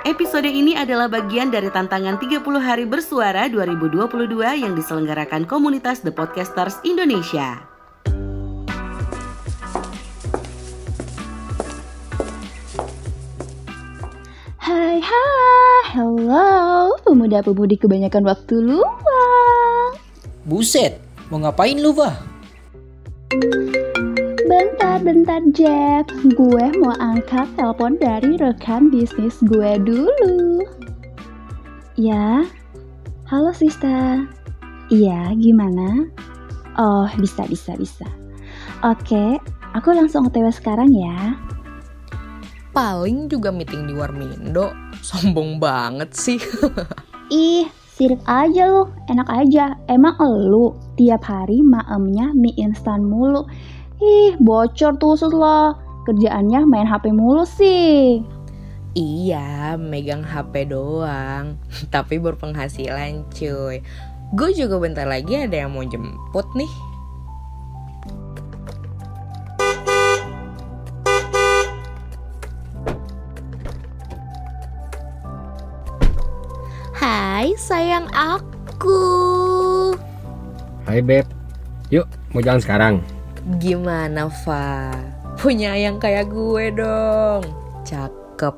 Episode ini adalah bagian dari tantangan 30 hari bersuara 2022 yang diselenggarakan komunitas The Podcasters Indonesia. Hai hai, hello pemuda-pemudi kebanyakan waktu luang Buset, mau ngapain lu, Wah? Bentar, bentar Jeff, gue mau angkat telepon dari rekan bisnis gue dulu Ya, halo Sista Iya, gimana? Oh, bisa, bisa, bisa Oke, aku langsung otw sekarang ya paling juga meeting di Warmindo. Sombong banget sih. Ih, sirik aja lu, enak aja. Emang elu tiap hari maemnya mie instan mulu. Ih, bocor tuh usus lo. Kerjaannya main HP mulu sih. iya, megang HP doang. Tapi berpenghasilan cuy. Gue juga bentar lagi ada yang mau jemput nih. Hai sayang aku. Hai Beb, yuk mau jalan sekarang. Gimana Fa? Punya yang kayak gue dong. Cakep.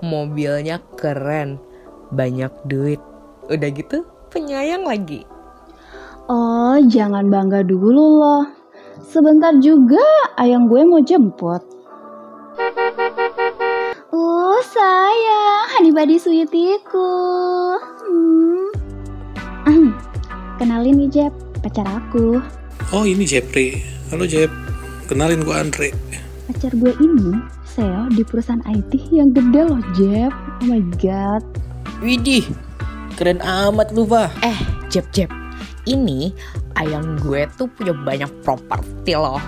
Mobilnya keren. Banyak duit. Udah gitu penyayang lagi. Oh, jangan bangga dulu loh. Sebentar juga ayang gue mau jemput. Oh, sayang, honey body sweetiku. Hmm. Kenalin nih, Jeb, pacar aku. Oh ini Jepri. Halo Jep. Kenalin gua Andre. Pacar gue ini SEO di perusahaan IT yang gede loh, Jeb. Oh my god. Widih, keren amat lu, Wah. Eh, Jeb Jeb. Ini ayang gue tuh punya banyak properti loh.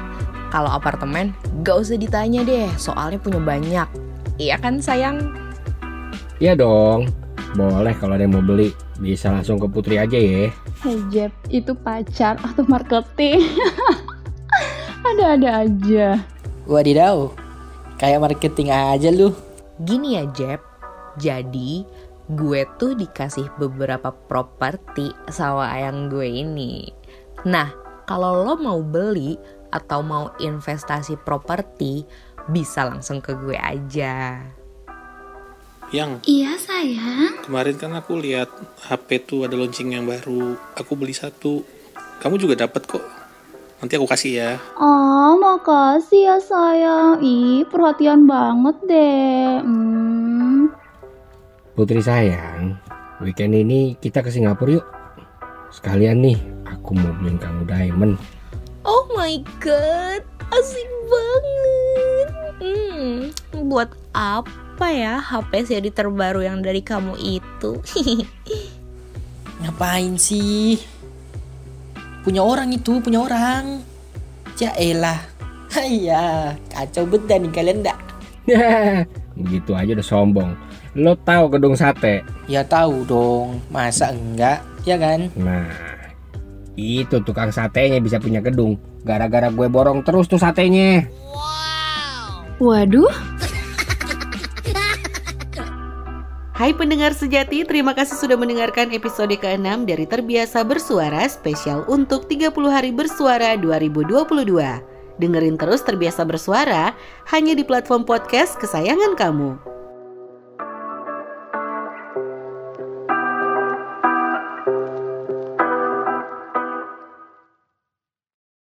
Kalau apartemen gak usah ditanya deh, soalnya punya banyak. Iya kan sayang? Iya dong, boleh kalau ada yang mau beli. Bisa langsung ke Putri aja ya. Hey Jeb, itu pacar atau marketing? Ada-ada aja. Wadidaw, kayak marketing aja lu. Gini ya Jeb, jadi gue tuh dikasih beberapa properti sama ayang gue ini. Nah, kalau lo mau beli atau mau investasi properti, bisa langsung ke gue aja. Yang Iya sayang. kemarin kan aku lihat HP tuh ada launching yang baru. Aku beli satu. Kamu juga dapat kok. Nanti aku kasih ya. Oh, makasih ya sayang. Ih, perhatian banget deh. Hmm. Putri sayang, weekend ini kita ke Singapura yuk. Sekalian nih, aku mau beliin kamu diamond. Oh my god, asik banget. Hmm, buat apa ya HP seri terbaru yang dari kamu itu? Ngapain sih? Punya orang itu, punya orang. Ya elah. Haiya, kacau bedah nih kalian dak. Begitu aja udah sombong. Lo tahu gedung sate? Ya tahu dong, masa enggak? Ya kan? Nah, itu tukang satenya bisa punya gedung. Gara-gara gue borong terus tuh satenya. Waduh, Hai pendengar sejati, terima kasih sudah mendengarkan episode ke-6 dari Terbiasa Bersuara spesial untuk 30 hari bersuara 2022. Dengerin terus Terbiasa Bersuara hanya di platform podcast kesayangan kamu.